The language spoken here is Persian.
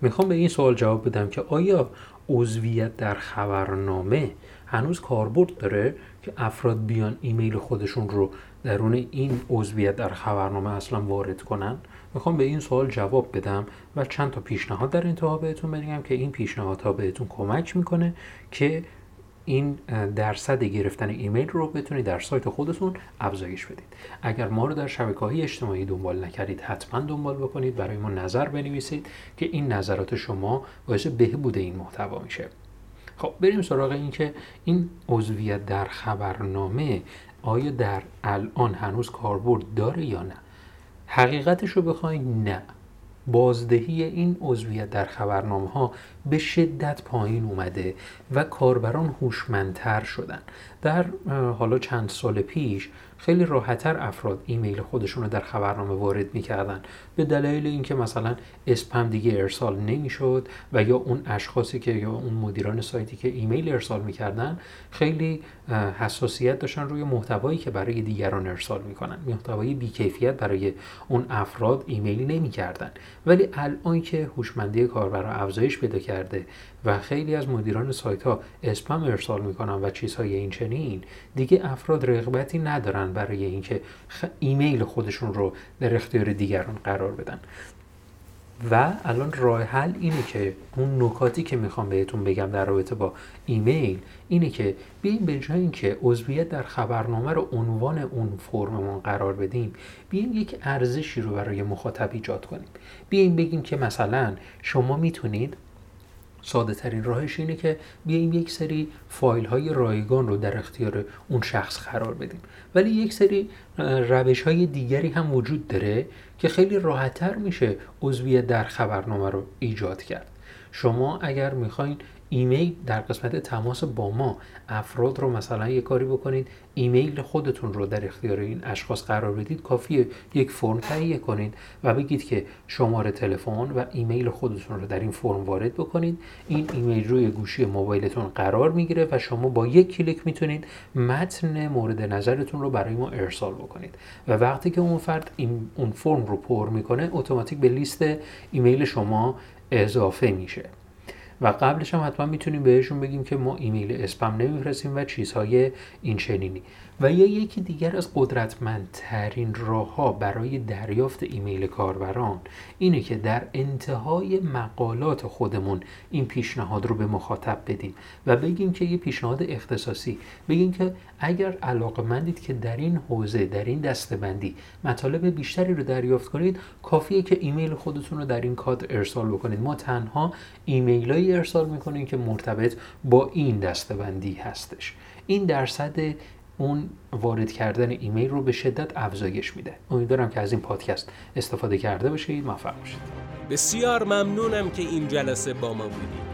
می‌خوام به این سوال جواب بدم که آیا عضویت در خبرنامه هنوز کاربرد داره که افراد بیان ایمیل خودشون رو درون این عضویت در خبرنامه اصلا وارد کنن؟ می‌خوام به این سوال جواب بدم و چند تا پیشنهاد در انتها بهتون بگم که این پیشنهادها بهتون کمک می‌کنه که این درصد گرفتن ایمیل رو بتونید در سایت خودتون افزایش بدید. اگر ما رو در شبکه های اجتماعی دنبال نکردید حتما دنبال بکنید برای ما نظر بنویسید که این نظرات شما باعث بهبود این محتوا میشه. خب بریم سراغ این که این عضویت در خبرنامه آیا در الان هنوز کاربرد داره یا نه؟ حقیقتش رو بخواین نه. بازدهی این عضویت در خبرنامه ها به شدت پایین اومده و کاربران هوشمندتر شدن. در حالا چند سال پیش خیلی راحتتر افراد ایمیل خودشون رو در خبرنامه وارد می‌کردن. به دلیل اینکه مثلا اسپم دیگه ارسال نمی‌شد و یا اون اشخاصی که یا اون مدیران سایتی که ایمیل ارسال می‌کردن خیلی حساسیت داشتن روی محتوایی که برای دیگران ارسال می‌کنن. محتوای بیکیفیت برای اون افراد ایمیل نمی‌کردن. ولی الان که هوشمندی کاربرا افزایش پیدا کرده و خیلی از مدیران سایت ها اسپم ارسال می‌کنن و چیزهای این چنین. دیگه افراد رغبتی ندارن برای اینکه ایمیل خودشون رو در اختیار دیگران قرار بدن. و الان راه حل اینه که اون نکاتی که می‌خوام بهتون بگم در رابطه با ایمیل اینه که بیایم به جای اینکه عضویت در خبرنامه رو عنوان اون فرممون قرار بدیم بیایم یک ارزشی رو برای مخاطب ایجاد کنیم. بیایم بگیم که مثلا شما می‌تونید ساده ترین راهش اینه که بیایم یک سری فایل های رایگان رو در اختیار اون شخص قرار بدیم. ولی یک سری روش های دیگری هم وجود داره که خیلی راحتتر میشه عضویت در خبرنامه رو ایجاد کرد. شما اگر می‌خواین ایمیل در قسمت تماس با ما افراد رو مثلا یه کاری بکنید ایمیل خودتون رو در اختیار این اشخاص قرار بدید کافیه. یک فرم تهیه کنید و بگید که شماره تلفن و ایمیل خودتون رو در این فرم وارد بکنید این ایمیل روی گوشی موبایلتون قرار می‌گیره و شما با یک کلیک می‌تونید متن مورد نظرتون رو برای ما ارسال بکنید. و وقتی که اون فرد این اون فرم رو پر می‌کنه اتوماتیک به لیست ایمیل شما اضافه میشه. و قبلش هم حتما می‌تونیم بهشون بگیم که ما ایمیل اسپم نمیفرستیم و چیزهای این چنینی و یا یکی دیگر از قدرتمندترین راه ها برای دریافت ایمیل کاربران اینه که در انتهای مقالات خودمون این پیشنهاد رو به مخاطب بدیم و بگیم که یه پیشنهاد اختصاصی. بگیم که اگر علاقمندید که در این حوزه در این دستبندی مطالب بیشتری رو دریافت کنید کافیه که ایمیل خودتون رو در این کادر ارسال بکنید. ما تنها ایمیلایی ارسال می‌کنیم که مرتبط با این دسته بندی هستش. این درصد اون وارد کردن ایمیل رو به شدت افزایش میده. امیدوارم که از این پادکست استفاده کرده باشید. موفق باشید. بسیار ممنونم که این جلسه با ما بودید.